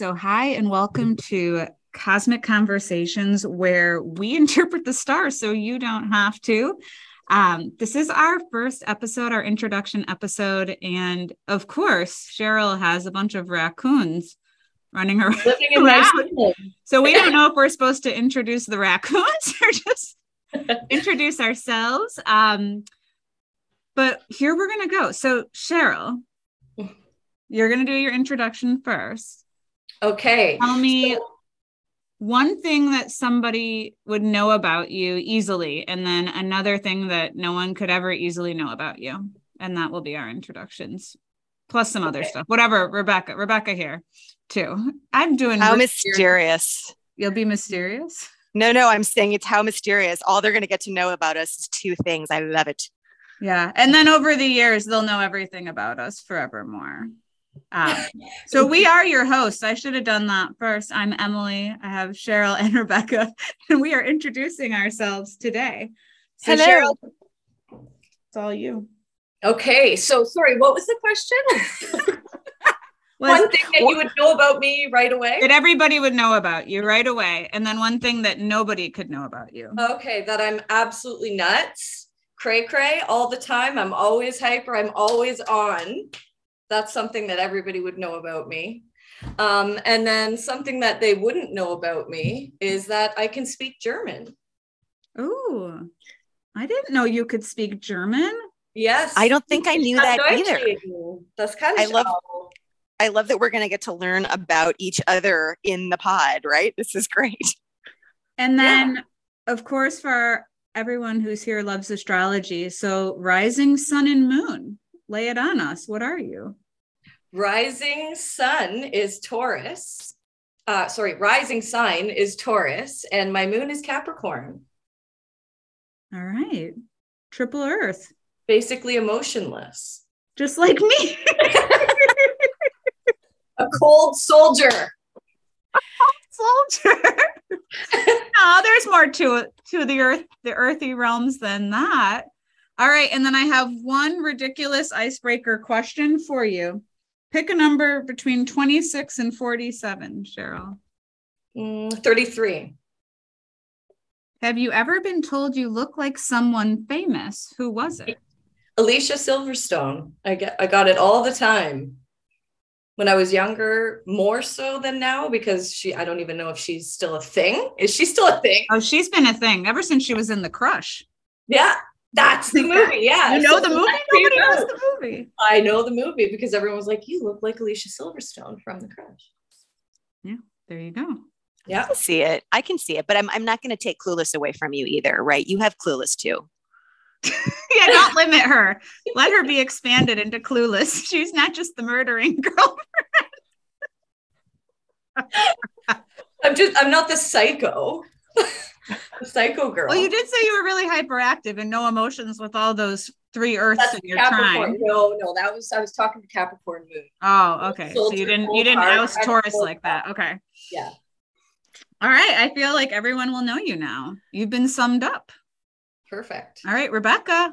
So, hi, and welcome to Cosmic Conversations, where we interpret the stars so you don't have to. Um, this is our first episode, our introduction episode. And of course, Cheryl has a bunch of raccoons running around. Living in my so, we don't know if we're supposed to introduce the raccoons or just introduce ourselves. Um, but here we're going to go. So, Cheryl, you're going to do your introduction first. Okay. Tell me so- one thing that somebody would know about you easily, and then another thing that no one could ever easily know about you. And that will be our introductions, plus some other stuff. Whatever, Rebecca. Rebecca here too. I'm doing how mysterious. You'll be mysterious. No, no, I'm saying it's how mysterious. All they're going to get to know about us is two things. I love it. Yeah. And then over the years, they'll know everything about us forevermore. Um, so we are your hosts. I should have done that first. I'm Emily. I have Cheryl and Rebecca, and we are introducing ourselves today. So Hello. Cheryl, it's all you. Okay. So sorry, what was the question? one thing that you would know about me right away that everybody would know about you right away and then one thing that nobody could know about you okay that i'm absolutely nuts cray cray all the time i'm always hyper i'm always on that's something that everybody would know about me. Um, and then something that they wouldn't know about me is that I can speak German. Oh, I didn't know you could speak German. Yes. I don't think I knew that either. That's kind of I love I love that we're going to get to learn about each other in the pod, right? This is great. And then yeah. of course for everyone who's here loves astrology, so rising sun and moon lay it on us. What are you? Rising sun is Taurus. Uh, sorry, rising sign is Taurus, and my moon is Capricorn. All right. Triple Earth. Basically emotionless. Just like me. A cold soldier. A cold soldier. oh, there's more to it to the earth, the earthy realms than that. All right. And then I have one ridiculous icebreaker question for you. Pick a number between 26 and 47, Cheryl. Mm, 33. Have you ever been told you look like someone famous? Who was it? Alicia Silverstone. I get I got it all the time. When I was younger, more so than now, because she I don't even know if she's still a thing. Is she still a thing? Oh, she's been a thing ever since she was in the crush. Yeah, that's the movie. Yeah. You know so the movie? Nobody knows the movie. I know the movie because everyone was like, you look like Alicia Silverstone from The Crush. Yeah, there you go. Yeah. I can see it. I can see it, but I'm, I'm not going to take Clueless away from you either, right? You have Clueless too. yeah, don't limit her. Let her be expanded into Clueless. She's not just the murdering girl. I'm just, I'm not the psycho. Psycho girl. Well, you did say you were really hyperactive and no emotions with all those three Earths That's in your Capricorn. No, no, that was I was talking to Capricorn moon. Oh, okay. So you didn't you didn't oust Taurus like that. Okay. Yeah. All right. I feel like everyone will know you now. You've been summed up. Perfect. All right, Rebecca.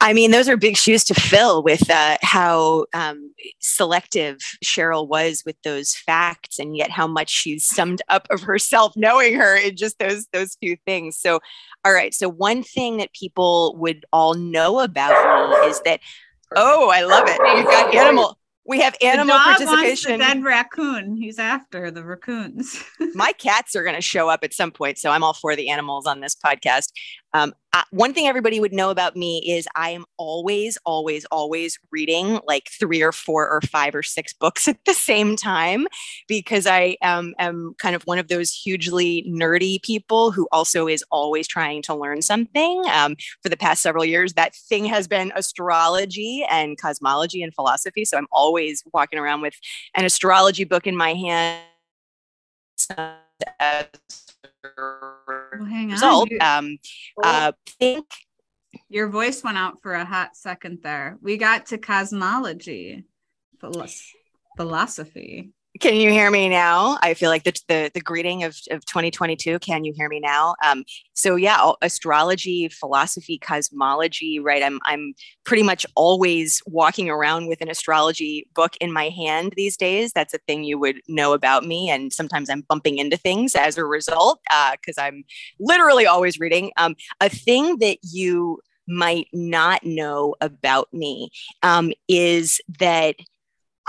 I mean, those are big shoes to fill with uh, how um, selective Cheryl was with those facts, and yet how much she's summed up of herself, knowing her in just those those few things. So, all right. So, one thing that people would all know about me is that. Oh, I love it! You've got animal we have animal participation. dead raccoon. He's after the raccoons. My cats are going to show up at some point, so I'm all for the animals on this podcast. Um, uh, one thing everybody would know about me is I am always, always, always reading like three or four or five or six books at the same time because I um, am kind of one of those hugely nerdy people who also is always trying to learn something. Um, for the past several years, that thing has been astrology and cosmology and philosophy. So I'm always walking around with an astrology book in my hand. As well, hang result. On. Um, uh, think your voice went out for a hot second there. We got to cosmology, philosophy. Can you hear me now? I feel like the the, the greeting of, of 2022. Can you hear me now? Um, so yeah, astrology, philosophy, cosmology, right? I'm I'm pretty much always walking around with an astrology book in my hand these days. That's a thing you would know about me, and sometimes I'm bumping into things as a result because uh, I'm literally always reading. Um, a thing that you might not know about me um, is that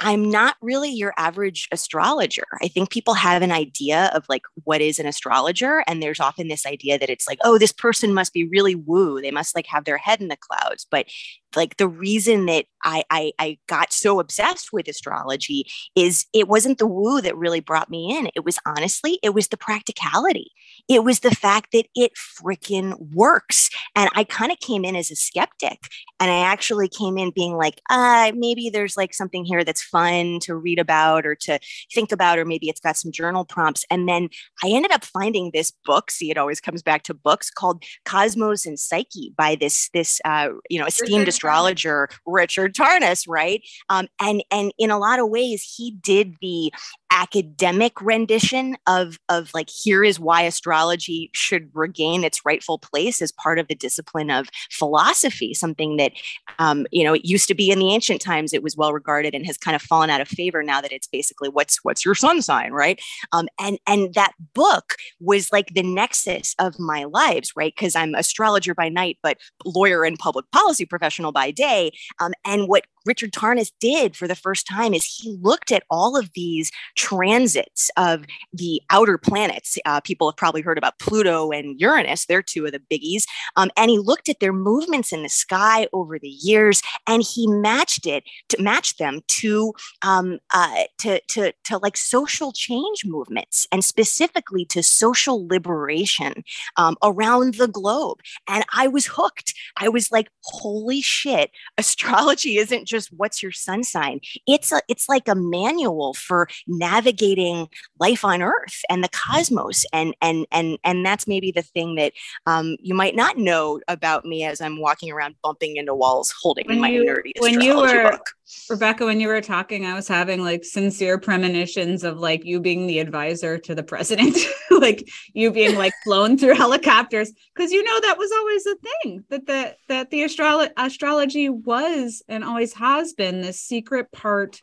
I'm not really your average astrologer. I think people have an idea of like what is an astrologer. And there's often this idea that it's like, oh, this person must be really woo. They must like have their head in the clouds. But like the reason that I, I, I got so obsessed with astrology is it wasn't the woo that really brought me in. It was honestly, it was the practicality. It was the fact that it freaking works. And I kind of came in as a skeptic, and I actually came in being like, uh, maybe there's like something here that's fun to read about or to think about, or maybe it's got some journal prompts. And then I ended up finding this book. See, it always comes back to books called Cosmos and Psyche by this this uh, you know esteemed astrologer Richard Tarnas, right? Um, and and in a lot of ways, he did the academic rendition of of like here is why astrology should regain its rightful place as part of the discipline of philosophy something that um, you know it used to be in the ancient times it was well regarded and has kind of fallen out of favor now that it's basically what's what's your sun sign right um, and and that book was like the nexus of my lives right because i'm astrologer by night but lawyer and public policy professional by day um, and what Richard Tarnas did for the first time is he looked at all of these transits of the outer planets. Uh, people have probably heard about Pluto and Uranus, they're two of the biggies. Um, and he looked at their movements in the sky over the years and he matched it to match them to, um, uh, to, to, to like social change movements and specifically to social liberation um, around the globe. And I was hooked. I was like, holy shit, astrology isn't just what's your sun sign. It's a it's like a manual for navigating life on Earth and the cosmos, and and and and that's maybe the thing that um, you might not know about me as I'm walking around bumping into walls holding when my you, nerdy when you were book. Rebecca, when you were talking, I was having like sincere premonitions of like you being the advisor to the president, like you being like flown through helicopters, because you know that was always a thing that the that the astrolo- astrology was and always has been this secret part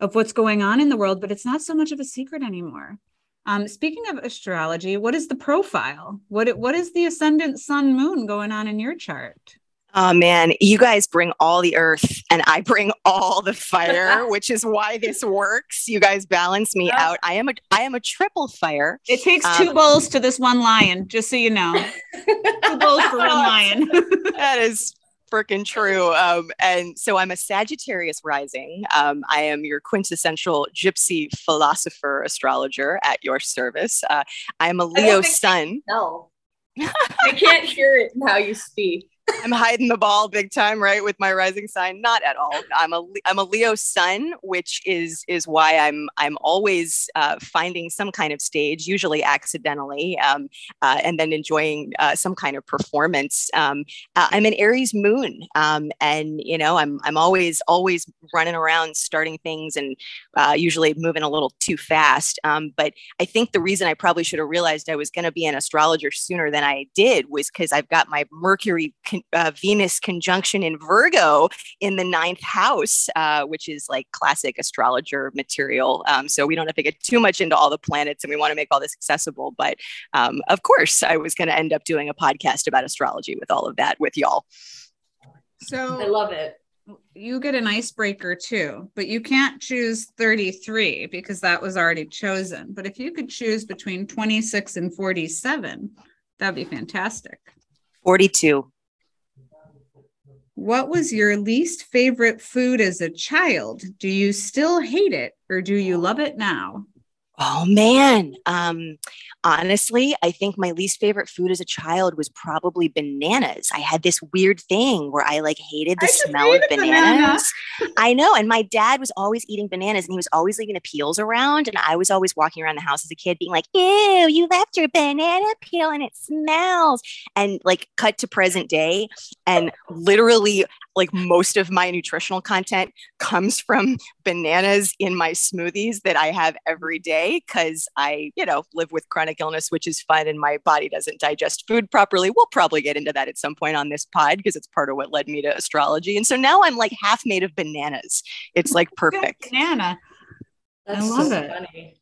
of what's going on in the world, but it's not so much of a secret anymore. Um, speaking of astrology, what is the profile? What what is the ascendant sun moon going on in your chart? Oh man, you guys bring all the earth and I bring all the fire, which is why this works. You guys balance me out. I am a I am a triple fire. It takes um, two bulls to this one lion, just so you know. two bulls for one lion. that is freaking true. Um, and so I'm a Sagittarius rising. Um, I am your quintessential gypsy philosopher astrologer at your service. Uh, I am a Leo sun. No. I can't hear it in how you speak. I'm hiding the ball big time, right? With my rising sign, not at all. I'm a I'm a Leo sun, which is is why I'm I'm always uh, finding some kind of stage, usually accidentally, um, uh, and then enjoying uh, some kind of performance. Um, uh, I'm an Aries moon, um, and you know I'm I'm always always running around, starting things, and uh, usually moving a little too fast. Um, but I think the reason I probably should have realized I was going to be an astrologer sooner than I did was because I've got my Mercury uh, Venus conjunction in Virgo in the ninth house, uh, which is like classic astrologer material. Um, so we don't have to get too much into all the planets and we want to make all this accessible. But um, of course, I was going to end up doing a podcast about astrology with all of that with y'all. So I love it. You get an icebreaker too, but you can't choose 33 because that was already chosen. But if you could choose between 26 and 47, that'd be fantastic. 42. What was your least favorite food as a child? Do you still hate it or do you love it now? Oh man. Um, honestly, I think my least favorite food as a child was probably bananas. I had this weird thing where I like hated the I smell of bananas. Banana. I know. And my dad was always eating bananas and he was always leaving the peels around. And I was always walking around the house as a kid being like, ew, you left your banana peel and it smells. And like cut to present day. And literally, like most of my nutritional content comes from bananas in my smoothies that I have every day because I, you know, live with chronic illness, which is fun, and my body doesn't digest food properly. We'll probably get into that at some point on this pod because it's part of what led me to astrology. And so now I'm like half made of bananas. It's like perfect. Banana. That's I love so it. funny.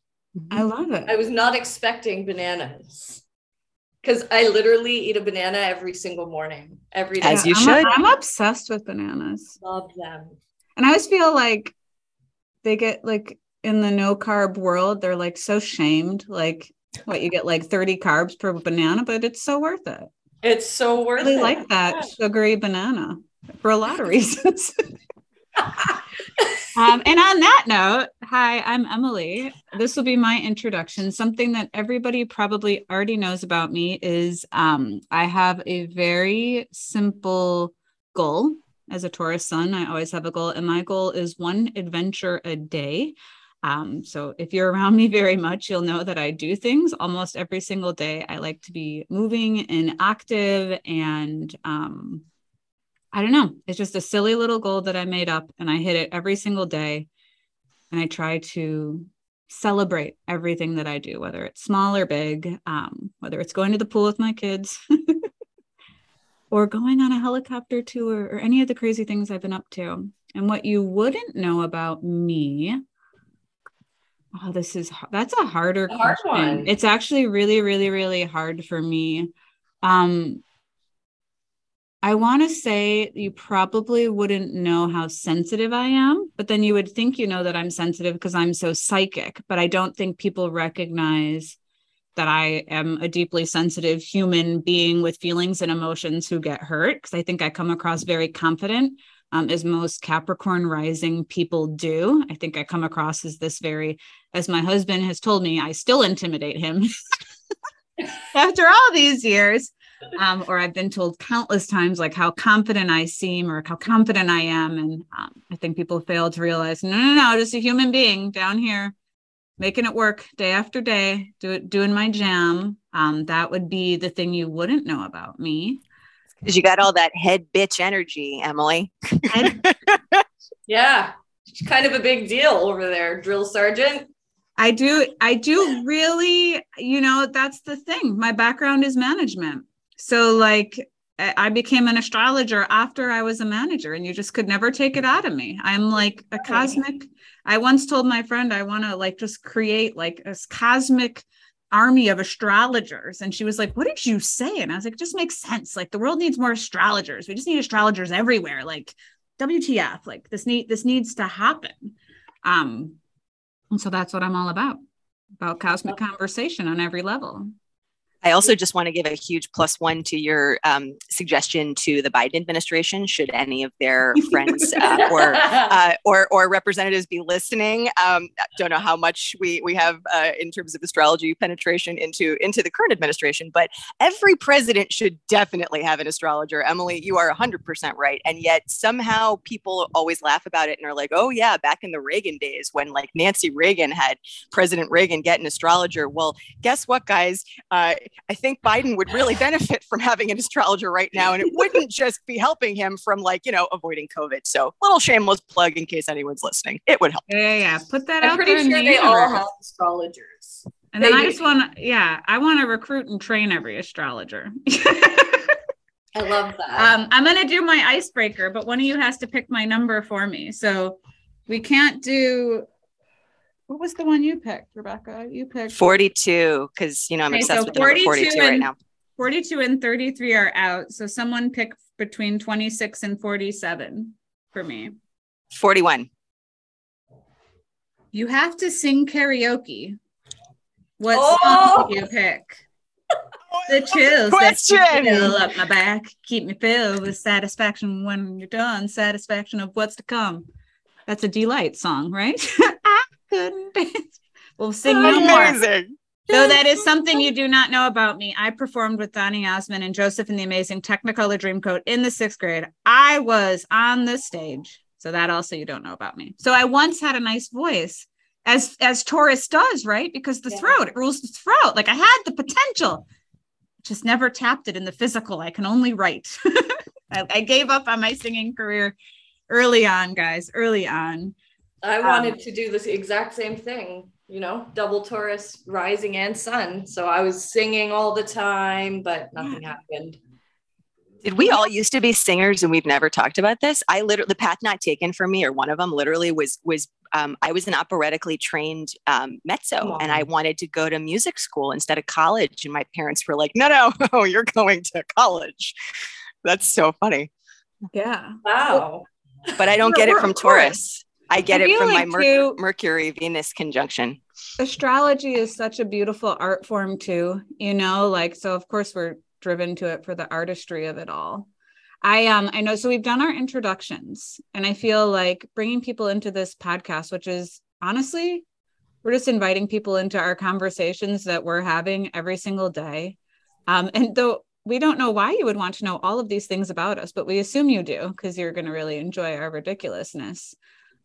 I love it. I was not expecting bananas because I literally eat a banana every single morning, every day. As you I'm, should. I'm obsessed with bananas. love them. And I always feel like they get like in the no carb world, they're like so shamed. Like what you get like 30 carbs per banana, but it's so worth it. It's so I worth really it. like that sugary banana for a lot of reasons. um, and on that note, hi, I'm Emily. This will be my introduction. Something that everybody probably already knows about me is um, I have a very simple goal as a Taurus sun. I always have a goal, and my goal is one adventure a day. Um, so if you're around me very much, you'll know that I do things almost every single day. I like to be moving and active and um, I don't know. It's just a silly little goal that I made up and I hit it every single day. And I try to celebrate everything that I do, whether it's small or big, um, whether it's going to the pool with my kids or going on a helicopter tour or any of the crazy things I've been up to. And what you wouldn't know about me. Oh, this is that's a harder A hard question. one. It's actually really, really, really hard for me. Um, I want to say you probably wouldn't know how sensitive I am, but then you would think you know that I'm sensitive because I'm so psychic. But I don't think people recognize that I am a deeply sensitive human being with feelings and emotions who get hurt. Because I think I come across very confident, um, as most Capricorn rising people do. I think I come across as this very, as my husband has told me, I still intimidate him after all these years um, or I've been told countless times like how confident I seem or how confident I am. And um, I think people fail to realize, no, no, no, just a human being down here making it work day after day, do it, doing my jam. Um, that would be the thing you wouldn't know about me. Because you got all that head bitch energy, Emily. And Yeah. It's kind of a big deal over there, drill sergeant. I do, I do really, you know, that's the thing. My background is management. So like I became an astrologer after I was a manager and you just could never take it out of me. I'm like a cosmic. I once told my friend I want to like just create like a cosmic army of astrologers. And she was like, What did you say? And I was like, "It just makes sense. Like the world needs more astrologers. We just need astrologers everywhere. Like WTF, like this need this needs to happen. Um, and so that's what I'm all about. About cosmic conversation on every level. I also just want to give a huge plus one to your um, suggestion to the Biden administration. Should any of their friends uh, or uh, or or representatives be listening? Um, don't know how much we we have uh, in terms of astrology penetration into into the current administration, but every president should definitely have an astrologer. Emily, you are hundred percent right, and yet somehow people always laugh about it and are like, "Oh yeah, back in the Reagan days when like Nancy Reagan had President Reagan get an astrologer." Well, guess what, guys? I think Biden would really benefit from having an astrologer right now, and it wouldn't just be helping him from like you know avoiding COVID. So, little shameless plug in case anyone's listening. It would help. Yeah, yeah, yeah. Put that out. I'm out pretty there in sure the they all have astrologers. And then They I just want to, yeah, I want to recruit and train every astrologer. I love that. um, I'm going to do my icebreaker, but one of you has to pick my number for me. So we can't do, what was the one you picked, Rebecca? You picked Forty-two, because you know I'm Okay, obsessed so with the number 42 forty-two right and- now. 42 and 33 are out. So someone pick between 26 and 47 for me. Forty-one. You have to sing karaoke. What Oh! song do you pick? The chills that Question. fill up my back, keep me filled with satisfaction when you're done. Satisfaction of what's to come. That's a delight song, right? Ah! Couldn't dance. We'll sing no more. So that is something you do not know about me. I performed with Donny Osmond and Joseph in the Amazing Technicolor Dreamcoat in the sixth grade. I was on the stage. So that also you don't know about me. So I once had a nice voice, as as Taurus does, right? Because the Yeah. throat, it rules the throat. Like I had the potential, just never tapped it in the physical. I can only write. I, I, gave up on my singing career early on, guys, early on. I wanted um, to do this exact same thing, you know, double Taurus rising and sun. So I was singing all the time, but nothing yeah. happened. Did we all used to be singers and we've never talked about this? I literally the path not taken for me, or one of them literally was was um, I was an operatically trained um, mezzo, and I wanted to go to music school instead of college. And my parents were like, "No, no, oh, you're going to college." That's so funny. Yeah. Wow. But I don't get it from Taurus. I get I it from like my Mer- Mercury Venus conjunction. Astrology is such a beautiful art form too. You know, like so. Of course, we're driven to it for the artistry of it all. I um I know so we've done our introductions and I feel like bringing people into this podcast which is honestly we're just inviting people into our conversations that we're having every single day. Um and though we don't know why you would want to know all of these things about us, but we assume you do because you're going to really enjoy our ridiculousness.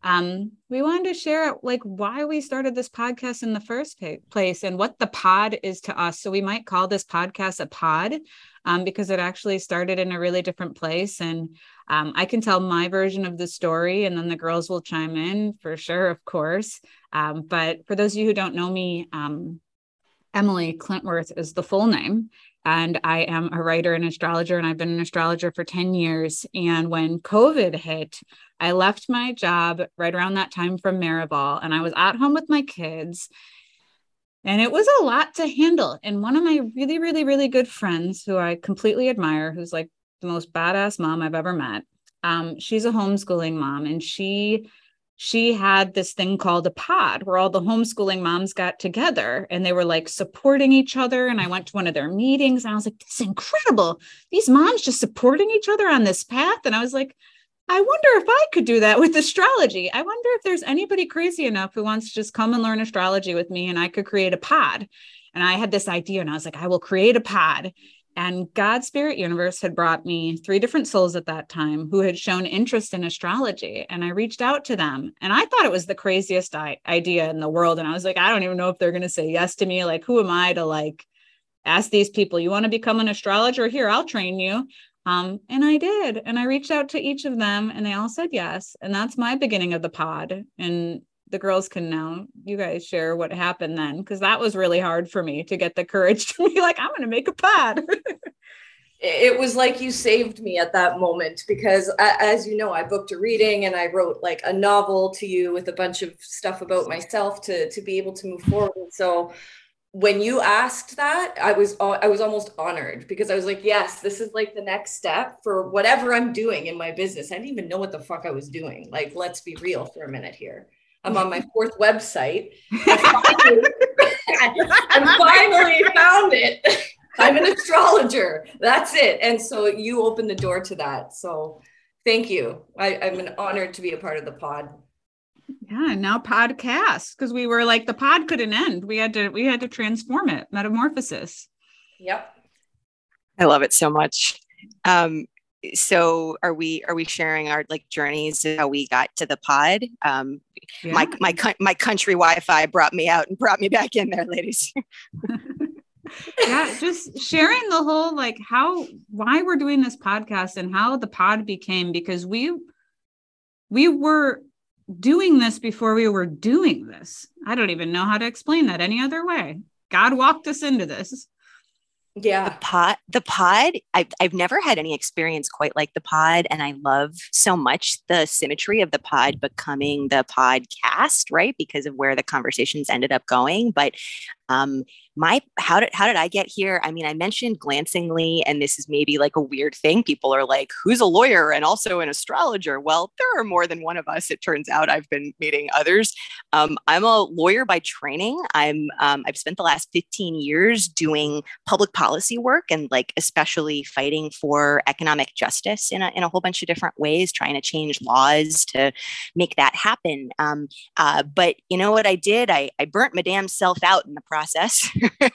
Um, we wanted to share like why we started this podcast in the first place and what the pod is to us. So we might call this podcast a pod um, because it actually started in a really different place. And um, I can tell my version of the story, and then the girls will chime in for sure, of course. Um, but for those of you who don't know me, um, Emily Klintworth is the full name. And I am a writer and astrologer, and I've been an astrologer for 10 years. And when COVID hit, I left my job right around that time from Miraval, and I was at home with my kids and it was a lot to handle. And one of my really, really, really good friends who I completely admire, who's like the most badass mom I've ever met, um, she's a homeschooling mom and she she had this thing called a pod where all the homeschooling moms got together and they were like supporting each other. And I went to one of their meetings and I was like, this is incredible. These moms just supporting each other on this path. And I was like, I wonder if I could do that with astrology. I wonder if there's anybody crazy enough who wants to just come and learn astrology with me and I could create a pod. And I had this idea and I was like, I will create a pod. And God Spirit Universe had brought me three different souls at that time who had shown interest in astrology. And I reached out to them and I thought it was the craziest idea in the world. And I was like, I don't even know if they're going to say yes to me. Like, who am I to like ask these people, you want to become an astrologer? Here, I'll train you. Um, and I did. And I reached out to each of them and they all said yes. And that's my beginning of the pod. And the girls can now, you guys share what happened then, because that was really hard for me to get the courage to be like, I'm going to make a pod. it was like you saved me at that moment because as you know i booked a reading and i wrote like a novel to you with a bunch of stuff about myself to to be able to move forward. So when you asked that i was i was almost honored because i was like yes this is like the next step for whatever i'm doing in my business. I didn't even know what the fuck i was doing. Like let's be real for a minute here i'm on my fourth website. I finally, I finally found it. I'm an astrologer. That's it. And so you opened the door to that. So thank you. I, i'm an honored to be a part of the pod. Yeah now podcast because we were like the pod couldn't end. We had to we had to transform it. Metamorphosis. Yep. I love it so much. Um so are we are we sharing our like journeys how we got to the pod um yeah. my my my country wi-fi brought me out and brought me back in there ladies yeah just sharing the whole like how why we're doing this podcast and how the pod became because we we were doing this before we were doing this. I don't even know how to explain that any other way. God walked us into this. Yeah. The pod, the pod, I've, I've never had any experience quite like the pod. And I love so much the symmetry of the pod becoming the podcast, right? Because of where the conversations ended up going. But um, my how did how did I get here? I mean, I mentioned glancingly, and this is maybe like a weird thing. People are like, "Who's a lawyer and also an astrologer?" Well, there are more than one of us. It turns out I've been meeting others. Um, I'm a lawyer by training. I'm um, I've spent the last 15 years doing public policy work and like especially fighting for economic justice in a in a whole bunch of different ways, trying to change laws to make that happen. Um, uh, but you know what I did? I I burnt my damn self out in the process process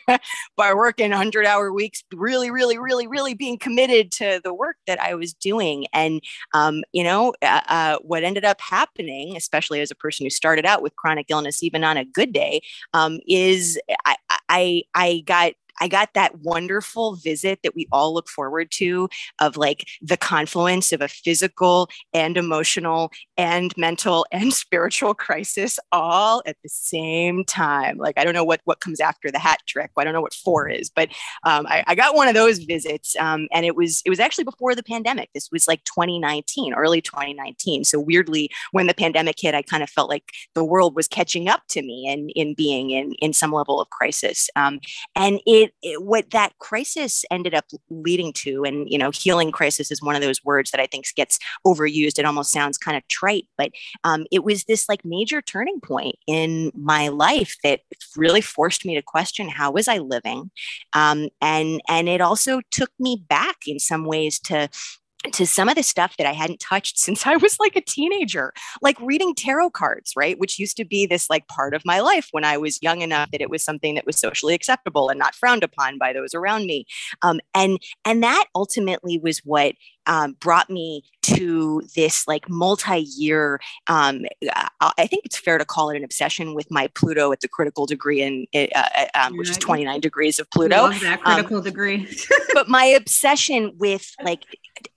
by working 100 hour weeks, really, really, really, really being committed to the work that I was doing. And, um, you know, uh, uh, what ended up happening, especially as a person who started out with chronic illness, even on a good day, um, is I, I, I got I got that wonderful visit that we all look forward to of like the confluence of a physical and emotional and mental and spiritual crisis all at the same time. Like, I don't know what, what comes after the hat trick. I don't know what four is, but um, I, I, got one of those visits. Um, and it was, it was actually before the pandemic. This was like 2019, early 2019. So weirdly, when the pandemic hit, I kind of felt like the world was catching up to me and in, in being in, in some level of crisis. Um, and it, it, what that crisis ended up leading to, and, you know, healing crisis is one of those words that I think gets overused. It almost sounds kind of trite, but um, it was this like major turning point in my life that really forced me to question how was I living, um, and and it also took me back in some ways to to some of the stuff that I hadn't touched since I was like a teenager, like reading tarot cards, right? Which used to be this like part of my life when I was young enough that it was something that was socially acceptable and not frowned upon by those around me. Um, and and that ultimately was what um, brought me to this like multi-year um, i think it's fair to call it an obsession with my pluto at the critical degree in uh, uh um, which is 29 degrees of pluto that um, critical degree but my obsession with like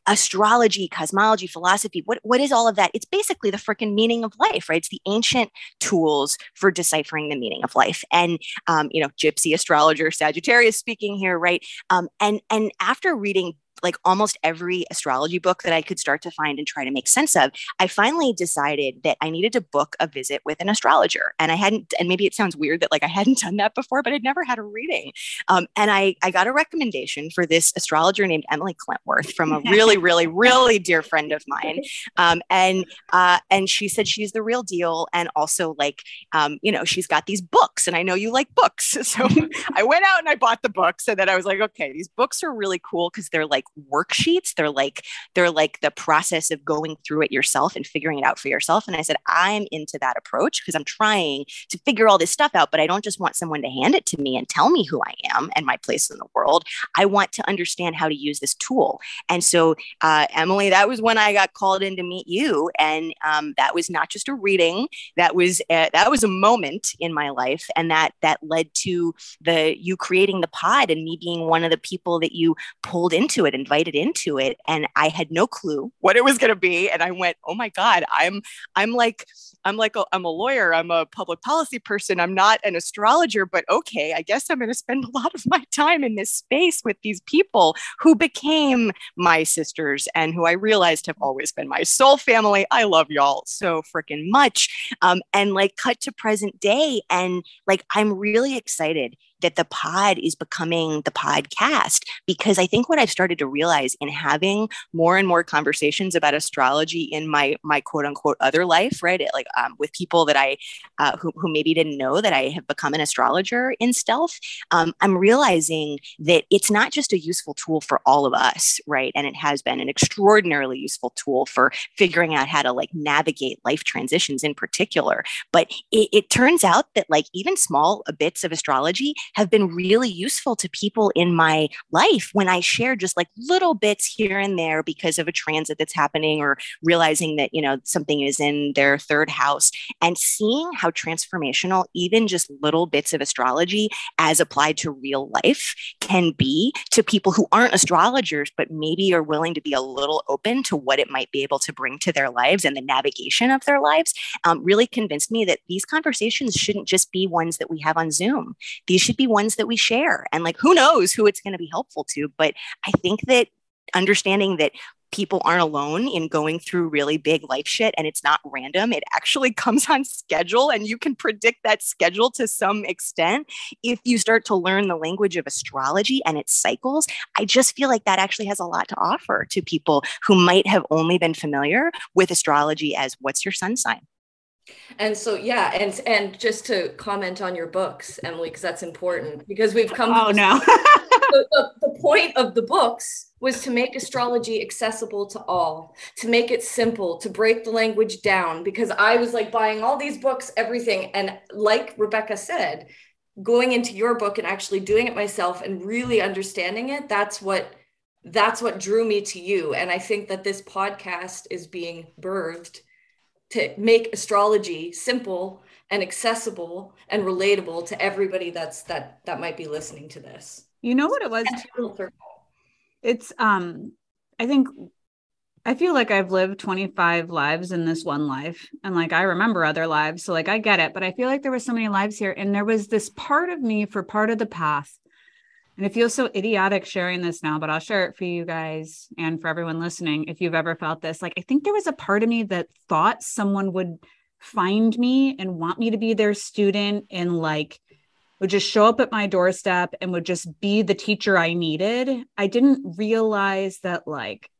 astrology cosmology philosophy what, what is all of that? It's basically the freaking meaning of life right? It's the ancient tools for deciphering the meaning of life. And um, you know gypsy astrologer sagittarius speaking here right? Um, and and after reading like almost every astrology book that I could start to find and try to make sense of, I finally decided that I needed to book a visit with an astrologer. And I hadn't, and maybe it sounds weird that like I hadn't done that before, but I'd never had a reading. Um, and I, I got a recommendation for this astrologer named Emily Klintworth from a really, really, really dear friend of mine. Um, and, uh, and she said she's the real deal. And also like, um, you know, she's got these books and I know you like books. So I went out and I bought the books and then I was like, okay, these books are really cool because they're like worksheets. They're like they're like the process of going through it yourself and figuring it out for yourself. And i said i'm into that approach because i'm trying to figure all this stuff out but i don't just want someone to hand it to me and tell me who i am and my place in the world. I want to understand how to use this tool. And so uh, emily that was when i got called in to meet you. And um, that was not just a reading. That was a, that was a moment in my life. And that that led to the you creating the pod and me being one of the people that you pulled into it invited into it and I had no clue what it was going to be and I went oh my god I'm I'm like I'm like a, I'm a lawyer I'm a public policy person I'm not an astrologer but okay I guess I'm going to spend a lot of my time in this space with these people who became my sisters and who I realized have always been my soul family. I love y'all so freaking much. Um, and like cut to present day and like I'm really excited that the pod is becoming the podcast because I think what I've started to realize in having more and more conversations about astrology in my my quote unquote other life, right? Like um, with people that I uh, who, who maybe didn't know that I have become an astrologer in stealth, um, I'm realizing that it's not just a useful tool for all of us, right? And it has been an extraordinarily useful tool for figuring out how to like navigate life transitions in particular. But it, it turns out that like even small bits of astrology have been really useful to people in my life when I share just like little bits here and there because of a transit that's happening or realizing that, you know, something is in their third house and seeing how transformational even just little bits of astrology as applied to real life can be to people who aren't astrologers, but maybe are willing to be a little open to what it might be able to bring to their lives and the navigation of their lives, um, really convinced me that these conversations shouldn't just be ones that we have on Zoom. These should be ones that we share. And like, who knows who it's going to be helpful to. But I think that understanding that people aren't alone in going through really big life shit and it's not random. It actually comes on schedule and you can predict that schedule to some extent if you start to learn the language of astrology and its cycles. I just feel like that actually has a lot to offer to people who might have only been familiar with astrology as what's your sun sign. And so yeah, and and just to comment on your books, Emily, because that's important because we've come. Oh no. the, the, the point of the books was to make astrology accessible to all, to make it simple, to break the language down. Because I was like buying all these books, everything, and like Rebecca said, going into your book and actually doing it myself and really understanding it. That's what that's what drew me to you. And I think that this podcast is being birthed to make astrology simple and accessible and relatable to everybody that's that that might be listening to this. You know what it was too? It's um I think I feel like I've lived 25 lives in this one life. And like I remember other lives. So like I get it. But I feel like there was so many lives here. And there was this part of me for part of the path. And it feels so idiotic sharing this now, but I'll share it for you guys and for everyone listening. If you've ever felt this, like I think there was a part of me that thought someone would find me and want me to be their student and like would just show up at my doorstep and would just be the teacher I needed. I didn't realize that like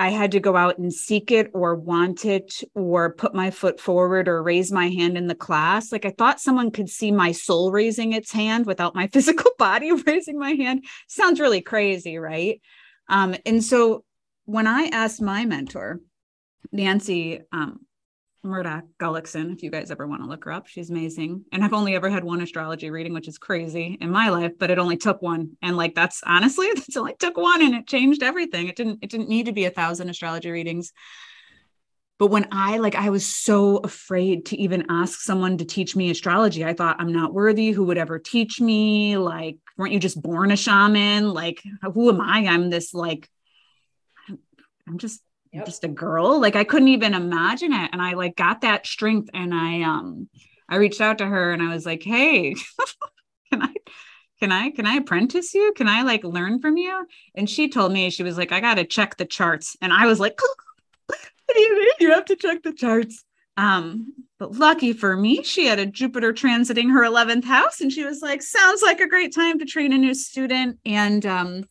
I had to go out and seek it or want it or put my foot forward or raise my hand in the class. Like I thought someone could see my soul raising its hand without my physical body raising my hand. Sounds really crazy, right? Um, and so when I asked my mentor, Nancy, um, Murdoch Gullickson, if you guys ever want to look her up. She's amazing. And I've only ever had one astrology reading, which is crazy in my life, but it only took one. And like that's honestly, it's only took one and it changed everything. It didn't, it didn't need to be a thousand astrology readings. But when I like, I was so afraid to even ask someone to teach me astrology. I thought I'm not worthy. Who would ever teach me? Like, weren't you just born a shaman? Like, who am I? I'm this like, I'm just yep. just a girl. Like i couldn't even imagine it. And i like got that strength and i um i reached out to her and i was like hey can i can i can i apprentice you? Can i like learn from you? And she told me she was like i gotta check the charts. And i was like what do you mean you have to check the charts? Um but lucky for me she had a jupiter transiting her 11th house and she was like sounds like a great time to train a new student. And um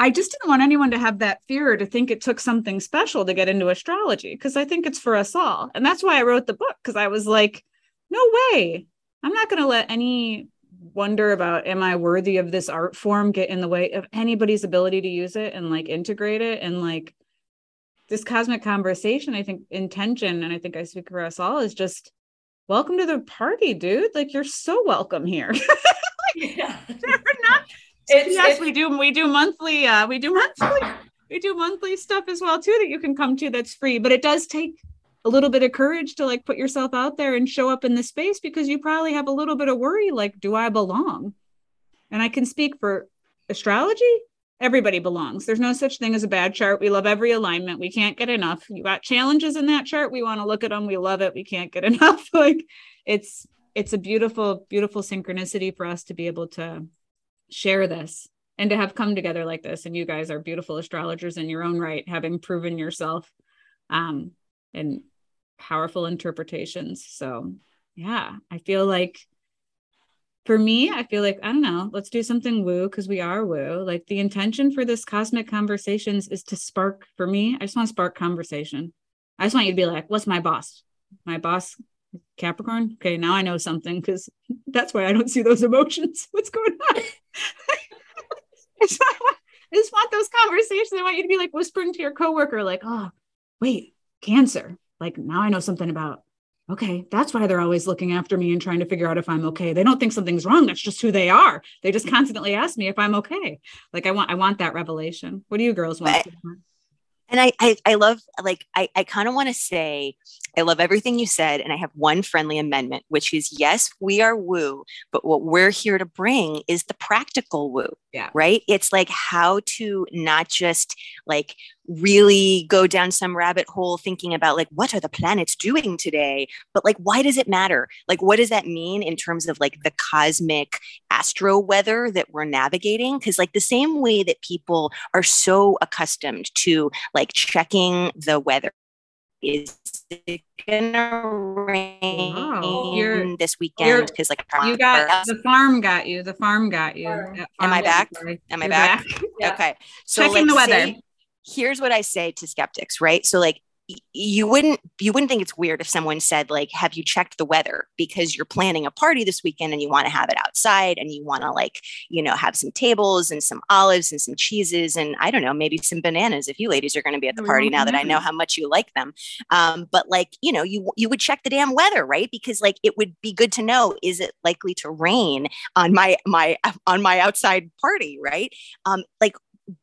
I just didn't want anyone to have that fear to think it took something special to get into astrology because I think it's for us all. And that's why I wrote the book because I was like, no way. I'm not going to let any wonder about am I worthy of this art form get in the way of anybody's ability to use it and like integrate it and like this cosmic conversation, I think intention, and I think I speak for us all, is just welcome to the party, dude. Like you're so welcome here. like, yeah. not it's, yes, it's, we do. We do monthly. Uh, we do monthly. We do monthly stuff as well too that you can come to. That's free, but it does take a little bit of courage to like put yourself out there and show up in the space because you probably have a little bit of worry like do i belong and i can speak for astrology everybody belongs there's no such thing as a bad chart we love every alignment we can't get enough you got challenges in that chart we want to look at them we love it we can't get enough like it's it's a beautiful beautiful synchronicity for us to be able to share this and to have come together like this. And you guys are beautiful astrologers in your own right, having proven yourself um, and powerful interpretations. So, yeah, I feel like for me, I feel like, I don't know, let's do something woo because we are woo. Like the intention for this cosmic conversations is to spark, for me, I just want to spark conversation. I just want you to be like, what's my boss? My boss Capricorn. Okay, now I know something because that's why I don't see those emotions. What's going on? I, just want, I just want those conversations. I want you to be like whispering to your coworker, like, oh, wait, cancer. Like now I know something about. Okay, that's why they're always looking after me and trying to figure out if I'm okay. They don't think something's wrong. That's just who they are. They just constantly ask me if I'm okay. Like I want, I want that revelation. What do you girls want? And I, I, I love, like, I, I kind of want to say, I love everything you said. And I have one friendly amendment, which is yes, we are woo, but what we're here to bring is the practical woo. Yeah. Right. It's like how to not just like really go down some rabbit hole thinking about like what are the planets doing today? But like why does it matter? Like what does that mean in terms of like the cosmic astro weather that we're navigating? Because like the same way that people are so accustomed to like checking the weather is it gonna rain oh. wow. this weekend? Because like you got the farm got you the farm got you. Am i back? am i back, back? Yeah. okay. So checking the weather. say, here's what I say to skeptics, right? So like you wouldn't you wouldn't think it's weird if someone said like have you checked the weather? Because you're planning a party this weekend and you want to have it outside and you want to like you know have some tables and some olives and some cheeses and i don't know maybe some bananas if you ladies are going to be at the party now that i know how much you like them. Um, but like you know you you would check the damn weather right? Because like it would be good to know is it likely to rain on my my on my outside party right? Um like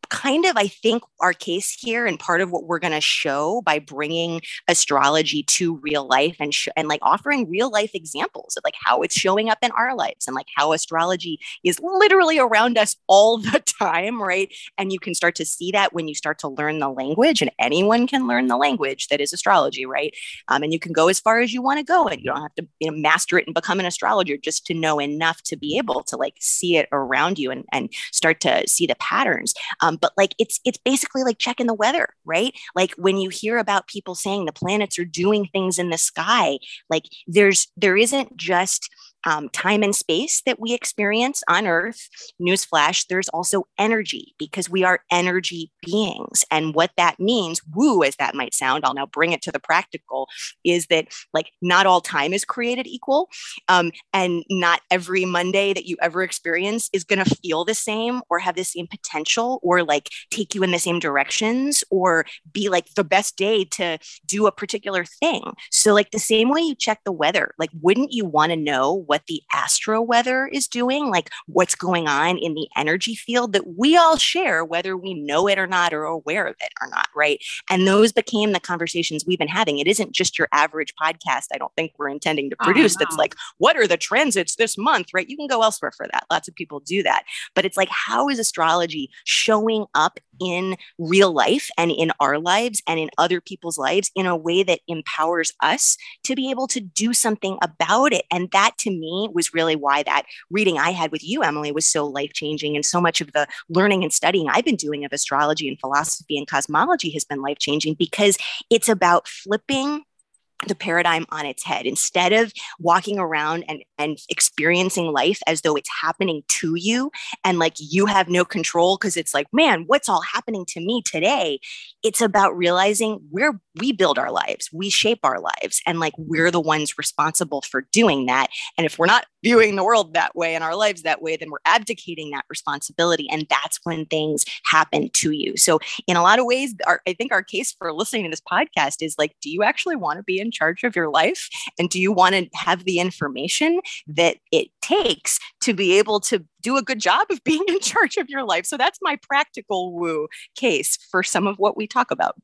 kind of i think our case here and part of what we're going to show by bringing astrology to real life and sh- and like offering real life examples of like how it's showing up in our lives and like how astrology is literally around us all the time right? And you can start to see that when you start to learn the language and anyone can learn the language that is astrology right? Um, and you can go as far as you want to go and you don't have to you know master it and become an astrologer just to know enough to be able to like see it around you and and start to see the patterns um, but like it's it's basically like checking the weather, right? Like when you hear about people saying the planets are doing things in the sky, like there's there isn't just um, time and space that we experience on Earth. Newsflash, there's also energy because we are energy beings. And what that means, woo, as that might sound, I'll now bring it to the practical, is that like not all time is created equal. Um, and not every Monday that you ever experience is going to feel the same or have the same potential or like take you in the same directions or be like the best day to do a particular thing. So, like the same way you check the weather, like, wouldn't you want to know what the astro weather is doing, like what's going on in the energy field that we all share, whether we know it or not, or aware of it or not, right? And those became the conversations we've been having. It isn't just your average podcast. I don't think we're intending to oh, produce oh, no. that's like, what are the transits this month, right? You can go elsewhere for that. Lots of people do that. But it's like, how is astrology showing up in real life and in our lives and in other people's lives in a way that empowers us to be able to do something about it? And that to me was really why that reading I had with you, Emily, was so life changing. And so much of the learning and studying I've been doing of astrology and philosophy and cosmology has been life changing because it's about flipping the paradigm on its head. Instead of walking around and and experiencing life as though it's happening to you and like you have no control because it's like man what's all happening to me today? It's about realizing we're we build our lives we shape our lives and like we're the ones responsible for doing that. And if we're not viewing the world that way and our lives that way then we're abdicating that responsibility and that's when things happen to you. So in a lot of ways our, i think our case for listening to this podcast is like do you actually want to be in charge of your life and do you want to have the information that it takes to be able to do a good job of being in charge of your life. So that's my practical woo case for some of what we talk about.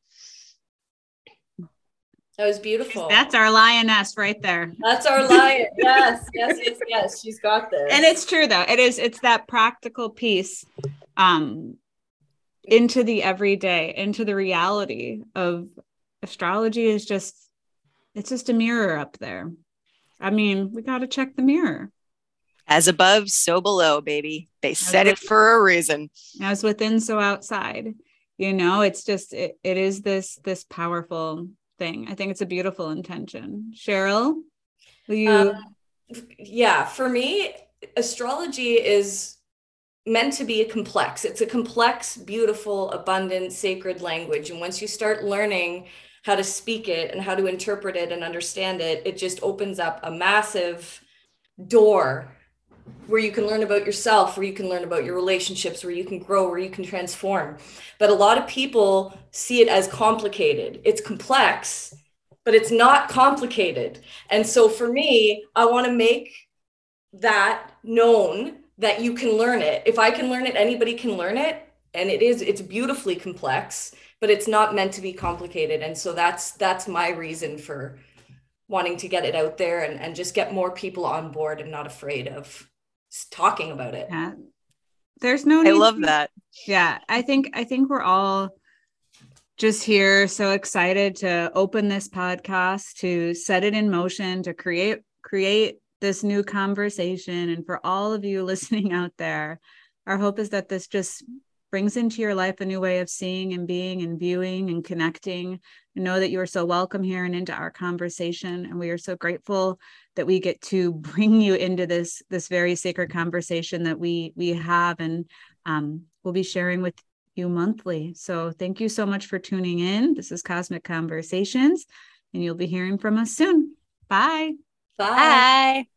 That was beautiful. That's our lioness right there. That's our lion. yes, yes, yes, yes. She's got this. And it's true though. It is. It's that practical piece um, into the everyday, into the reality of astrology. Is just it's just a mirror up there. I mean, we got to check the mirror. As above, so below, baby. They as said within, it for a reason. As within, so outside. You know, it's just it, it is this this powerful thing. I think it's a beautiful intention. Cheryl, will you? Um, yeah, for me, astrology is meant to be a complex. It's a complex, beautiful, abundant, sacred language. And once you start learning how to speak it and how to interpret it and understand it, it just opens up a massive door where you can learn about yourself, where you can learn about your relationships, where you can grow, where you can transform. But a lot of people see it as complicated. It's complex, but it's not complicated. And so for me, I want to make that known that you can learn it. If I can learn it, anybody can learn it. And it is, it's beautifully complex but it's not meant to be complicated. And so that's that's my reason for wanting to get it out there and, and just get more people on board and not afraid of talking about it. Yeah. There's no i love to, that. Yeah. I think i think we're all just here so excited to open this podcast to set it in motion to create create this new conversation. And for all of you listening out there our hope is that this just brings into your life a new way of seeing and being and viewing and connecting. And know that you are so welcome here and into our conversation. And we are so grateful that we get to bring you into this this very sacred conversation that we we have and um, we'll be sharing with you monthly. So thank you so much for tuning in. This is Cosmic Conversations, and you'll be hearing from us soon. Bye. Bye. Bye.